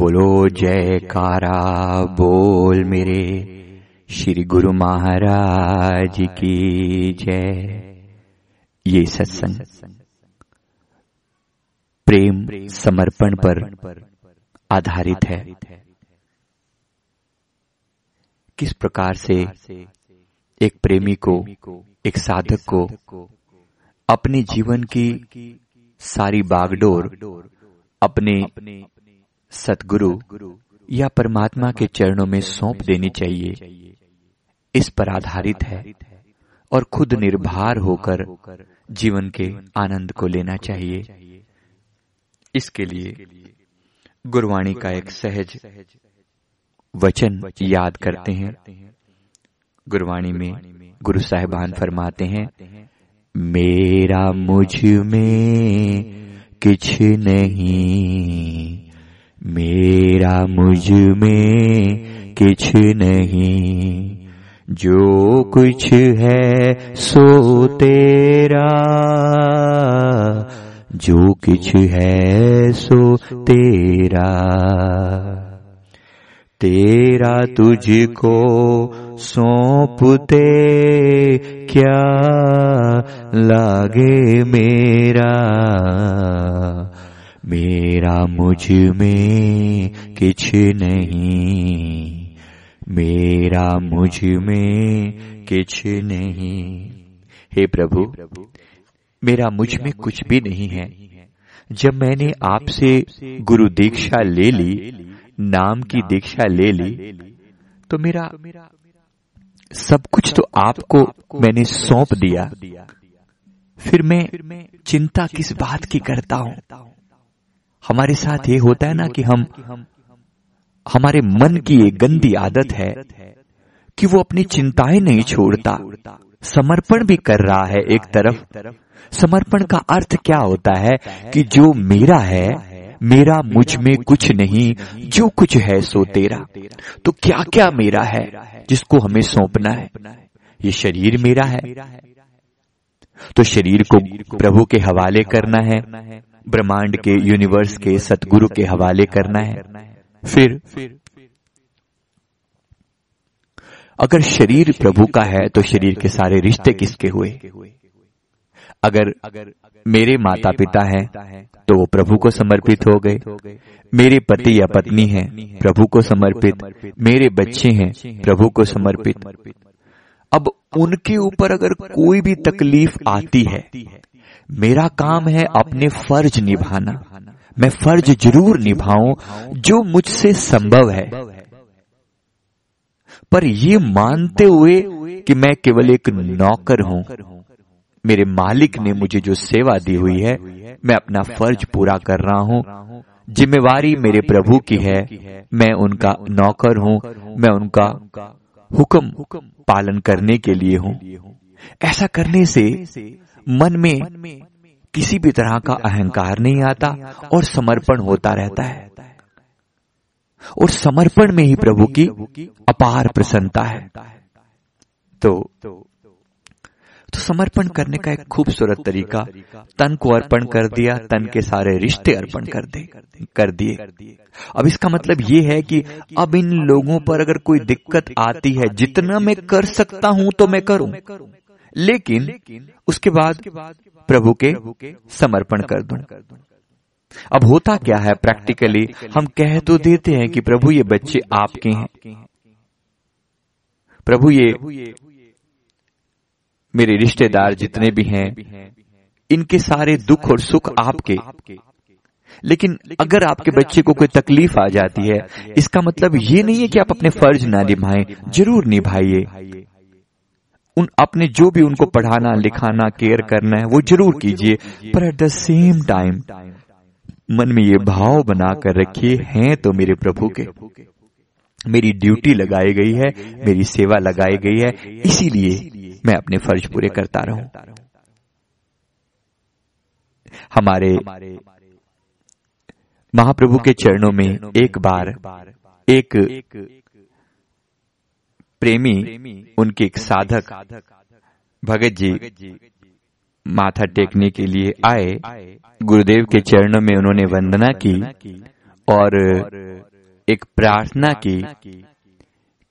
बोलो, जयकारा, बोल मेरे। श्री गुरु महाराज की जय। ये सत्संग प्रेम समर्पण पर आधारित है। किस प्रकार से एक प्रेमी को, एक साधक को अपने जीवन की सारी बागडोर, अपने सतगुरु या परमात्मा के चरणों में सौंप देनी चाहिए। इस पर आधारित है और खुद निर्भर होकर जीवन के आनंद को लेना चाहिए। इसके लिए गुरवाणी का एक सहज वचन याद करते हैं। गुरवाणी में गुरु साहिबान फरमाते हैं, मेरा मुझमें किछ नहीं मेरा मुझमें किछ नहीं। जो कुछ है सो तेरा। जो कुछ है सो तेरा। तेरा तुझको सौंपते क्या लागे मेरा? मेरा मुझमें किछ नहीं। मेरा मुझमें किछ नहीं। हे प्रभु, मेरा मुझमें कुछ भी नहीं है। जब मैंने आपसे गुरु दीक्षा ले ली, नाम की दीक्षा ले ली तो मेरा सब कुछ तो आपको मैंने सौंप दिया। फिर मैं चिंता किस बात की करता हूँ? हमारे साथ ये होता है ना कि हम, हमारे मन की एक गंदी आदत है कि वो अपनी चिंताएँ नहीं छोड़ता, समर्पण भी कर रहा है एक तरफ़। समर्पण का अर्थ क्या होता है कि जो मेरा है, मेरा मुझमें कुछ नहीं, जो कुछ है सो तेरा। तो क्या क्या मेरा है जिसको हमें सौंपना है? ये शरीर मेरा है। तो शरीर को प्रभु के हवाले करना है। ब्रह्मांड के यूनिवर्स के सतगुरु के हवाले करना है। फिर, अगर शरीर प्रभु का है तो शरीर के सारे रिश्ते किसके हुए? अगर मेरे माता पिता हैं तो वो प्रभु को समर्पित हो गए। मेरे पति या पत्नी हैं, प्रभु को समर्पित। मेरे बच्चे हैं, प्रभु को समर्पित। अब उनके ऊपर अगर कोई भी तकलीफ़ आती है मेरा काम है अपने फ़र्ज़ निभाना। मैं फ़र्ज़ ज़रूर निभाऊं जो मुझसे संभव है। पर ये मानते हुए कि मैं केवल एक नौकर हूँ। मेरे मालिक ने मुझे जो सेवा दी हुई है, मैं अपना फ़र्ज़ पूरा कर रहा हूँ। जिम्मेवारी मेरे प्रभु की है। मैं उनका नौकर हूँ। मैं उनका हुक्म पालन करने के लिए हूँ। ऐसा करने से मन में किसी भी तरह का अहंकार नहीं आता और समर्पण होता रहता है। और समर्पण में ही प्रभु की अपार प्रसन्नता है। तो तो समर्पण करने का एक खूबसूरत तरीका, तन को अर्पण कर दिया, तन के सारे रिश्ते अर्पण कर दे, कर दिए। अब इसका मतलब ये है कि अब इन लोगों पर अगर कोई दिक्कत आती है, जितना मैं कर सकता हूँ तो मैं करूँ। लेकिन उसके बाद प्रभु के समर्पण कर दूँ। अब होता क्या है प्रैक्टिकली? हम कह तो देते हैं कि प्रभु ये बच्चे आपके हैं। प्रभु ये मेरे रिश्तेदार जितने भी हैं इनके सारे दुख और सुख आपके। लेकिन अगर आपके बच्चे को कोई तकलीफ़ आ जाती है इसका मतलब ये नहीं है कि आप अपने फ़र्ज़ ना निभाएँ ज़रूर निभाइए। उन अपने जो भी उनको पढ़ाना, लिखाना केयर करना है, वो ज़रूर कीजिए। पर एट द सेम टाइम मन में ये भाव बना कर रखिए, हैं तो मेरे प्रभु के। मेरी ड्यूटी लगाई गई है, मेरी सेवा लगाई गई है, इसीलिए मैं अपने फ़र्ज़ पूरे करता रहूँ। हमारे महाप्रभु के चरणों में एक बार, एक प्रेमी उनके एक साधक। भगत जी माथा टेकने के लिए आए। गुरुदेव के चरणों में उन्होंने वंदना की और एक प्रार्थना की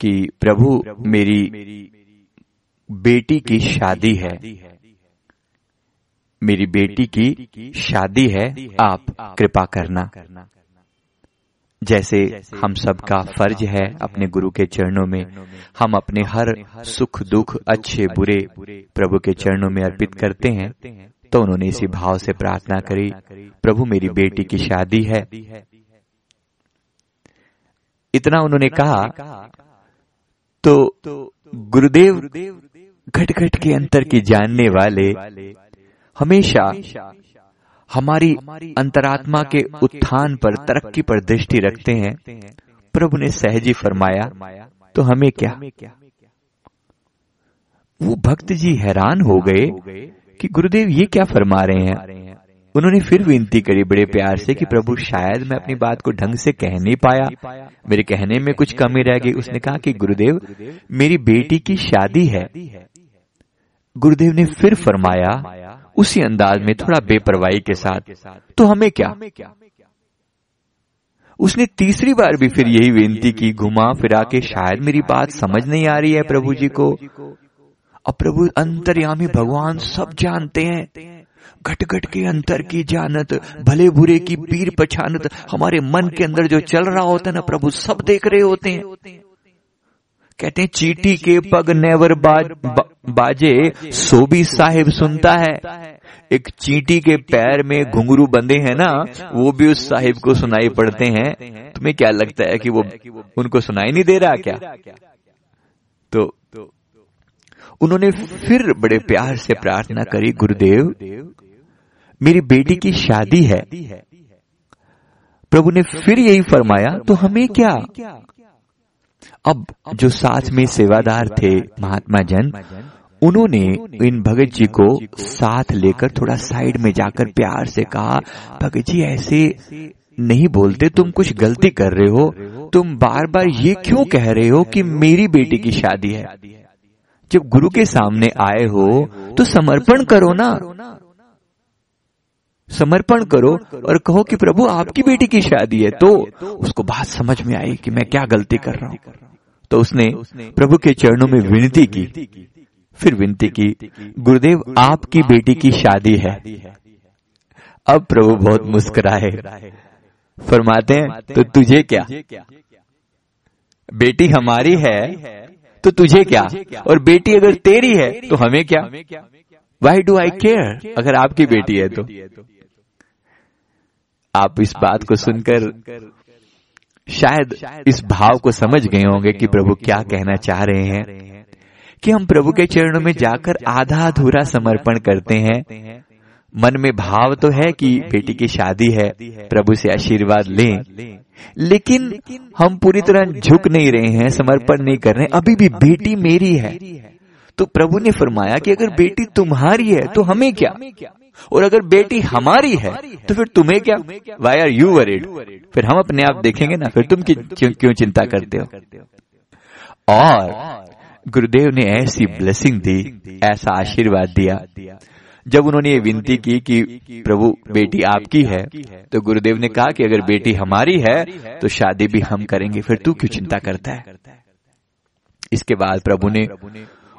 कि प्रभु मेरी बेटी की शादी है। मेरी बेटी की शादी है। आप कृपा करना। जैसे हम सबका फ़र्ज़ है अपने गुरु के चरणों में हम अपने हर सुख दुख अच्छे बुरे प्रभु के चरणों में अर्पित करते हैं तो उन्होंने इसी भाव से प्रार्थना करी प्रभु मेरी बेटी की शादी है। इतना उन्होंने कहा तो गुरुदेव घट घट के अंतर की जानने वाले हमेशा हमारी अंतरात्मा के उत्थान पर तरक्की पर दृष्टि रखते हैं। प्रभु ने सहजी फरमाया तो हमें क्या? वो भक्त जी हैरान हो गए कि गुरुदेव ये क्या फरमा रहे हैं। उन्होंने फिर विनती करी बड़े प्यार से कि प्रभु शायद मैं अपनी बात को ढंग से कह नहीं पाया। मेरे कहने में कुछ कमी रह गई। उसने कहा कि गुरुदेव मेरी बेटी की शादी है। गुरुदेव ने फिर फरमाया उसी अंदाज में थोड़ा बेपरवाही के साथ तो हमें क्या? उसने तीसरी बार भी फिर यही विनती की, घुमा फिरा के शायद मेरी बात समझ नहीं आ रही है प्रभु जी को। अब प्रभु अंतर्यामी भगवान सब जानते हैं। घट घट के अंतर की जानत, भले बुरे की पीर पछानत, हमारे मन के अंदर जो चल रहा होता है ना प्रभु, सब देख रहे होते हैं। कहते हैं चीटी के पग नेवर बाज, बा, बाजे सो भी साहिब सुनता है। एक चीटी के पैर में घुंगरू बंधे हैं ना वो भी उस साहिब को सुनाई पड़ते हैं। तुम्हें क्या लगता है कि वो उनको सुनाई नहीं दे रहा क्या? तो उन्होंने फिर बड़े प्यार से प्रार्थना करी गुरुदेव मेरी बेटी की शादी है। प्रभु ने फिर यही फरमाया तो हमें क्या? अब जो साथ में सेवादार थे महात्मा जन, उन्होंने इन भगत जी को साथ लेकर थोड़ा साइड में जाकर प्यार से कहा, भगत जी, ऐसे नहीं बोलते, तुम कुछ गलती कर रहे हो। तुम बार बार ये क्यों कह रहे हो कि मेरी बेटी की शादी है? जब गुरु के सामने आए हो तो समर्पण करो ना। समर्पण करो और कहो कि प्रभु, आपकी बेटी की शादी है तो उसको बात समझ में आई कि मैं क्या गलती कर रहा हूँ। तो उसने प्रभु के चरणों में विनती की। फिर विनती की, गुरुदेव, आपकी बेटी की शादी है। अब प्रभु बहुत मुस्कुराए। फरमाते हैं तो तुझे क्या? बेटी हमारी है तो तुझे क्या? और बेटी अगर तेरी है तो हमें क्या? वाई डू आई केयर अगर आपकी बेटी है तो? आप इस बात को सुनकर शायद इस भाव को समझ गए होंगे कि प्रभु क्या कहना चाह रहे हैं। कि हम प्रभु के चरणों में जाकर आधा अधूरा समर्पण करते हैं। मन में भाव तो है कि बेटी की शादी है प्रभु से आशीर्वाद लें। लेकिन हम पूरी तरह झुक नहीं रहे हैं समर्पण नहीं कर रहे अभी भी बेटी मेरी है। तो प्रभु ने फरमाया कि अगर बेटी तुम्हारी है तो हमें क्या? और अगर बेटी हमारी है तो फिर तुम्हें क्या? वाई आर यू वरिड फिर हम अपने आप देखेंगे ना फिर तुम क्यों चिंता करते हो? और गुरुदेव ने ऐसी ब्लेसिंग दी ऐसा आशीर्वाद दिया। जब उन्होंने ये विनती की कि प्रभु बेटी आपकी है तो गुरुदेव ने कहा कि अगर बेटी हमारी है तो शादी भी हम करेंगे फिर तू क्यों चिंता करता है? इसके बाद प्रभु ने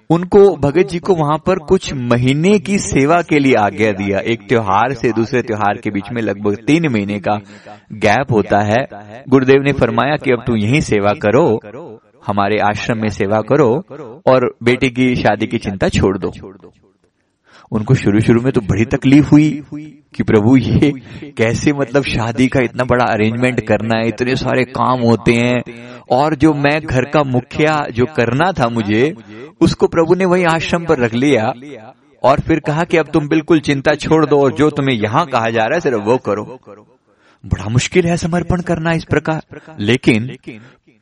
उनको भगत जी को वहाँ पर कुछ महीने की सेवा के लिए आज्ञा दिया। एक त्योहार से दूसरे त्योहार के बीच में लगभग तीन महीने का गैप होता है। गुरुदेव ने फरमाया कि अब तू यही सेवा करो, हमारे आश्रम में सेवा करो और बेटी की शादी की चिंता छोड़ दो। उनको शुरू शुरू में तो बड़ी तकलीफ़ हुई। कि प्रभु ये कैसे मतलब शादी का इतना बड़ा अरेंजमेंट करना है इतने सारे काम होते हैं। और जो मैं घर का मुखिया जो करना था मुझे उसको प्रभु ने वही आश्रम पर रख लिया। और फिर कहा कि अब तुम बिल्कुल चिंता छोड़ दो और जो तुम्हें यहाँ कहा जा रहा है सिर्फ़ वो करो। बड़ा मुश्किल है समर्पण करना इस प्रकार। लेकिन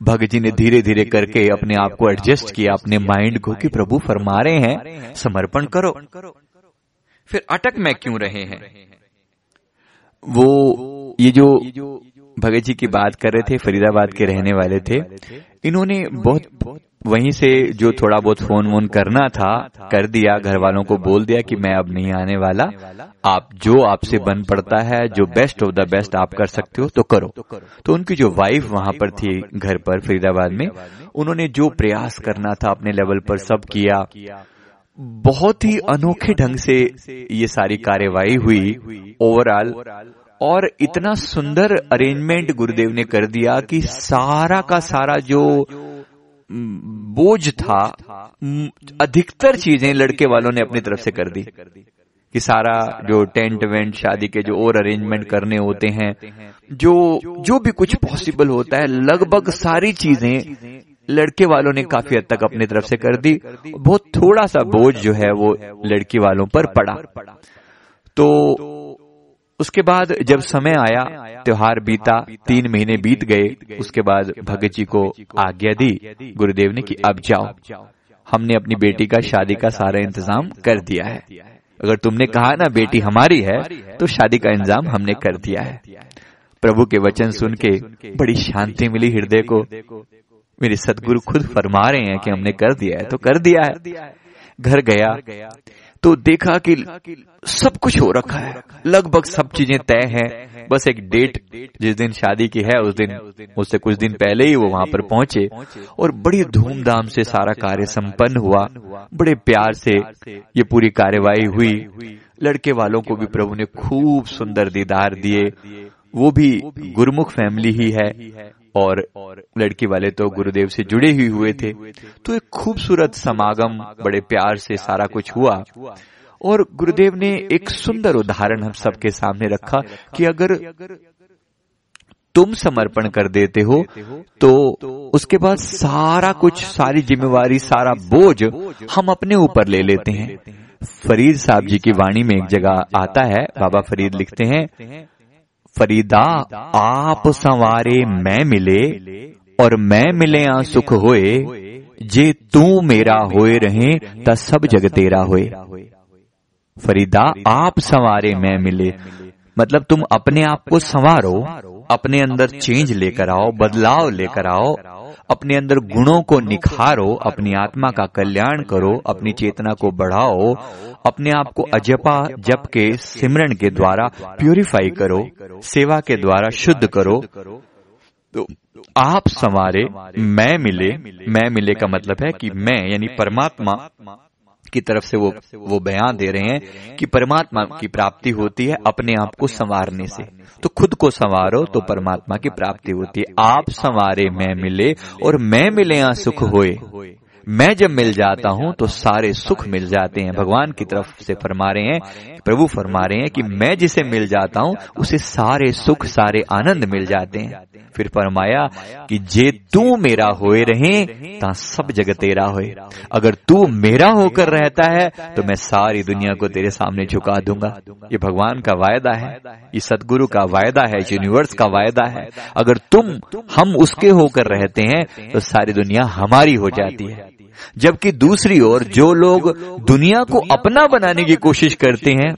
भगत जी ने धीरे धीरे करके अपने आप को एडजस्ट किया अपने माइंड को कि प्रभु फरमा रहे हैं समर्पण करो। फिर अटक में क्यों रहे हैं? वो ये जो भगत जी की बात कर रहे थे, फरीदाबाद के रहने वाले थे, इन्होंने बहुत वहीं से जो थोड़ा बहुत फ़ोन वोन करना था, कर दिया घर वालों को बोल दिया कि मैं अब नहीं आने वाला। आप जो आपसे बन पड़ता है, जो बेस्ट ऑफ़ द बेस्ट आप कर सकते हो तो करो। तो उनकी जो वाइफ वहाँ पर थी घर पर, फरीदाबाद में, उन्होंने जो प्रयास करना था, अपने लेवल पर सब किया। बहुत ही अनोखे ढंग से ये सारी कार्यवाही हुई ओवरऑल और इतना सुंदर अरेंजमेंट गुरुदेव ने कर दिया कि सारा का सारा जो बोझ था अधिकतर चीज़ें लड़के वालों ने अपनी तरफ़ से कर दी। कि सारा जो टेंट वेंट, शादी के जो और अरेंजमेंट करने होते हैं, जो जो भी कुछ पॉसिबल होता है, लगभग सारी चीज़ें लड़के वालों ने काफ़ी हद तक अपनी तरफ़ से कर दी। बहुत थोड़ा सा बोझ जो है वो लड़की वालों पर पड़ा। तो उसके बाद जब समय आया त्योहार बीता तीन महीने बीत गए उसके बाद भगत जी को आज्ञा दी गुरुदेव ने कि अब जाओ। हमने अपनी बेटी का शादी का सारा इंतज़ाम कर दिया है। अगर तुमने कहा ना बेटी हमारी है तो शादी का इंतज़ाम हमने कर दिया है। प्रभु के वचन सुन के बड़ी शांति मिली हृदय को। मेरे सदगुरु खुद फरमा रहे हैं कि हमने कर दिया है तो कर दिया है। घर गया तो देखा कि सब कुछ हो रखा है। लगभग सब चीज़ें तय हैं। बस एक डेट जिस दिन शादी की है, उस दिन, उससे कुछ दिन पहले ही वो वहाँ पर पहुँचे और बड़ी धूमधाम से सारा कार्य संपन्न हुआ। बड़े प्यार से ये पूरी कार्यवाही हुई। लड़के वालों को भी प्रभु ने खूब सुंदर दीदार दिए। वो भी गुरुमुख फैमिली ही है। और लड़की वाले तो गुरुदेव से जुड़े ही हुए थे। तो एक खूबसूरत समागम, बड़े प्यार से सारा कुछ हुआ। और गुरुदेव ने एक सुंदर उदाहरण हम सबके सामने रखा कि अगर तुम समर्पण कर देते हो तो उसके बाद सारा कुछ, सारी जिम्मेवारी, सारा बोझ हम अपने ऊपर ले लेते हैं। फरीद साहब जी की वाणी में एक जगह आता है, बाबा फरीद लिखते हैं फरीदा, आप संवारे मैं मिले और मैं मिले आ सुख होए। जे तू मेरा होए रहे, त सब जग तेरा होए। फरीदा, आप संवारे मैं मिले। मतलब तुम अपने आप को संवारो, अपने अंदर चेंज लेकर आओ, बदलाव लेकर आओ अपने अंदर गुणों को निखारो, अपनी आत्मा का कल्याण करो, अपनी चेतना को बढ़ाओ, अपने आप को अजपा, जप के सिमरण के द्वारा प्यूरिफाई करो, सेवा के द्वारा शुद्ध करो। तो आप संवारे, मैं मिले मैं मिले का मतलब है कि मैं, यानी परमात्मा की तरफ़ से वो वो बयान दे रहे हैं कि परमात्मा की प्राप्ति होती है अपने आप को संवारने से। तो खुद को संवारो तो परमात्मा की प्राप्ति होती है। आप संवारे मैं मिले और मैं मिले यहाँ सुख होए। मैं जब मिल जाता हूँ तो सारे सुख मिल जाते हैं। भगवान की तरफ़ से फरमा रहे हैं प्रभु फरमा रहे हैं कि मैं जिसे मिल जाता हूँ उसे सारे सुख सारे आनंद मिल जाते हैं। फिर फरमाया कि जे तू मेरा होए रहे ता सब जगह तेरा होए। अगर तू मेरा होकर रहता है तो मैं सारी दुनिया को तेरे सामने झुका दूँगा। ये भगवान का वायदा है ये सदगुरु का वायदा है यूनिवर्स का वायदा है अगर तुम हम उसके होकर रहते हैं। तो सारी दुनिया हमारी हो। जाती है जबकि दूसरी ओर जो लोग दुनिया को अपना बनाने की कोशिश करते हैं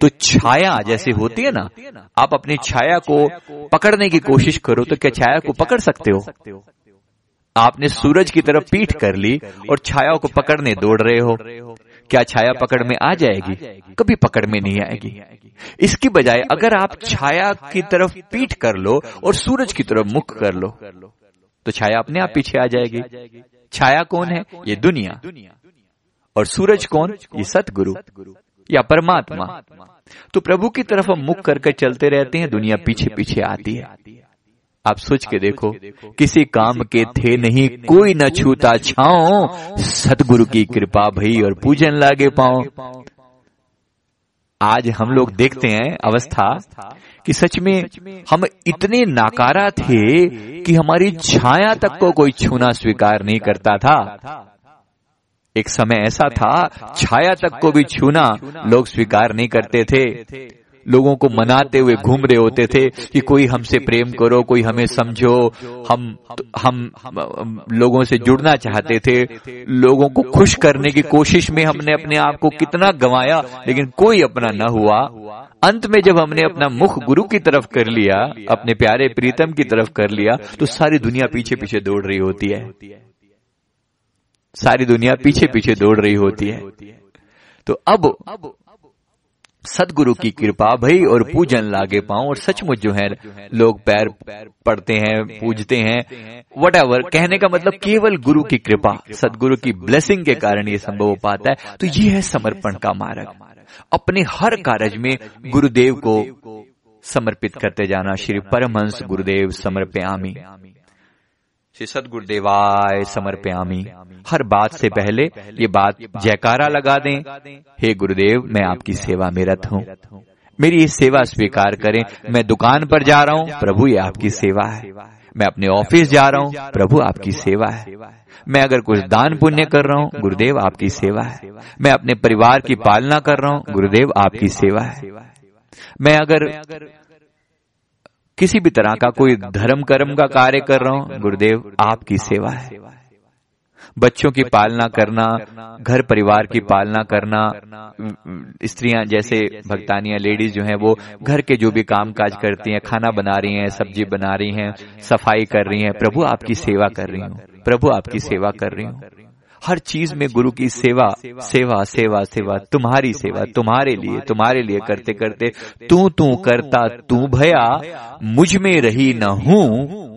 तो छाया जैसे होती है ना आप अपनी छाया को पकड़ने की कोशिश करो तो क्या छाया को पकड़ सकते हो? आपने सूरज की तरफ़ पीठ कर ली और छाया को पकड़ने दौड़ रहे हो। क्या छाया पकड़ में आ जाएगी? कभी पकड़ में नहीं आएगी। इसकी बजाय अगर आप छाया की तरफ़ पीठ कर लो और सूरज की तरफ़ मुख कर लो तो छाया अपने आप पीछे आ जाएगी। छाया कौन है? ये दुनिया। और सूरज कौन? ये सतगुरु या परमात्मा। तो प्रभु की तरफ़ हम मुख करके चलते रहते हैं दुनिया पीछे पीछे आती है। आप सोच के देखो किसी काम के थे नहीं कोई न छूता छाओ सतगुरु की कृपा भई और पूजन लागे पाओ आज हम लोग देखते हैं अवस्था। कि सच में हम इतने नाकारा थे कि हमारी छाया तक को कोई छूना स्वीकार नहीं करता था। एक समय ऐसा था, छाया तक को भी छूना लोग स्वीकार नहीं करते थे। लोगों को मनाते हुए घूम रहे होते थे कि कोई हमसे प्रेम करो, कोई हमें समझो। हम हम, लोगों से जुड़ना चाहते थे। लोगों को खुश करने की कोशिश में हमने अपने आप को कितना गंवाया, लेकिन कोई अपना न हुआ। अंत में जब हमने अपना मुख गुरु की तरफ़ कर लिया, अपने प्यारे प्रीतम की तरफ़ कर लिया तो सारी दुनिया पीछे पीछे दौड़ रही होती है। सारी दुनिया पीछे पीछे दौड़ रही होती है। तो अब सदगुरु की कृपा भई और पूजन लागे पाऊँ और सचमुच जो है, लोग पैर पढ़ते हैं, पूजते हैं वट कहने का मतलब केवल गुरु की कृपा, सदगुरु की ब्लेसिंग के कारण ये संभव हो पाता है। तो ये है समर्पण का मार्ग। अपने हर कार्य में गुरुदेव को समर्पित करते जाना। श्री परमहंस गुरुदेव समर्पयामी। श्री सदगुरुदेवाय समर्पयामी। हर बात से पहले ये बात जयकारा लगा दें। हे गुरुदेव मैं आपकी सेवा में रत हूँ। मेरी ये सेवा स्वीकार करें। मैं दुकान पर जा रहा हूँ। प्रभु ये आपकी सेवा है। मैं अपने ऑफ़िस जा रहा हूँ। प्रभु आपकी सेवा है। मैं अगर कुछ दान पुण्य कर रहा हूँ गुरुदेव आपकी सेवा है। मैं अपने परिवार की पालना कर रहा हूँ गुरुदेव आपकी सेवा है। मैं अगर किसी भी तरह का कोई धर्म कर्म का कार्य कर रहा हूँ गुरुदेव आपकी सेवा है। बच्चों की पालना करना घर परिवार की पालना करना स्त्रियाँ जैसे भक्तानियाँ लेडीज़ जो हैं वो घर के जो भी काम काज करती हैं खाना बना रही हैं सब्ज़ी बना रही हैं सफ़ाई कर रही हैं प्रभु आपकी सेवा कर रही हूँ प्रभु आपकी सेवा कर रही हूँ। हर चीज़ में गुरु की सेवा सेवा सेवा सेवा तुम्हारी सेवा तुम्हारे लिए तुम्हारे लिए करते करते तू तू करता तू भया मुझमें रही न हूँ।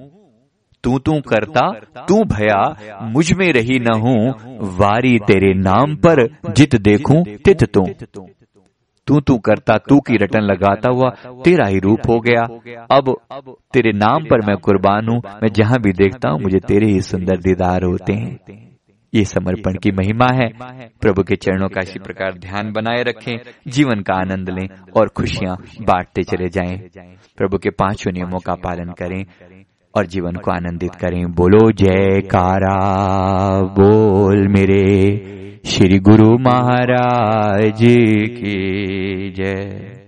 तू तू करता तू भया मुझमें रही न हूँ वारी तेरे नाम पर जित देखूँ तित तू। तू। तू करता तू की रटन लगाता हुआ तेरा ही रूप हो गया। अब तेरे नाम पर मैं कुर्बान हूँ मैं जहाँ भी देखता हूँ मुझे तेरे ही सुंदर दीदार होते हैं। ये समर्पण की महिमा है। प्रभु के चरणों का इसी प्रकार ध्यान बनाए रखें जीवन का आनंद लें और खुशियाँ बांटते चले जाएँ। प्रभु के पाँचों नियमों का पालन करें। और जीवन को आनंदित करें। बोलो जय कारा बोल मेरे श्री गुरु महाराज की जय।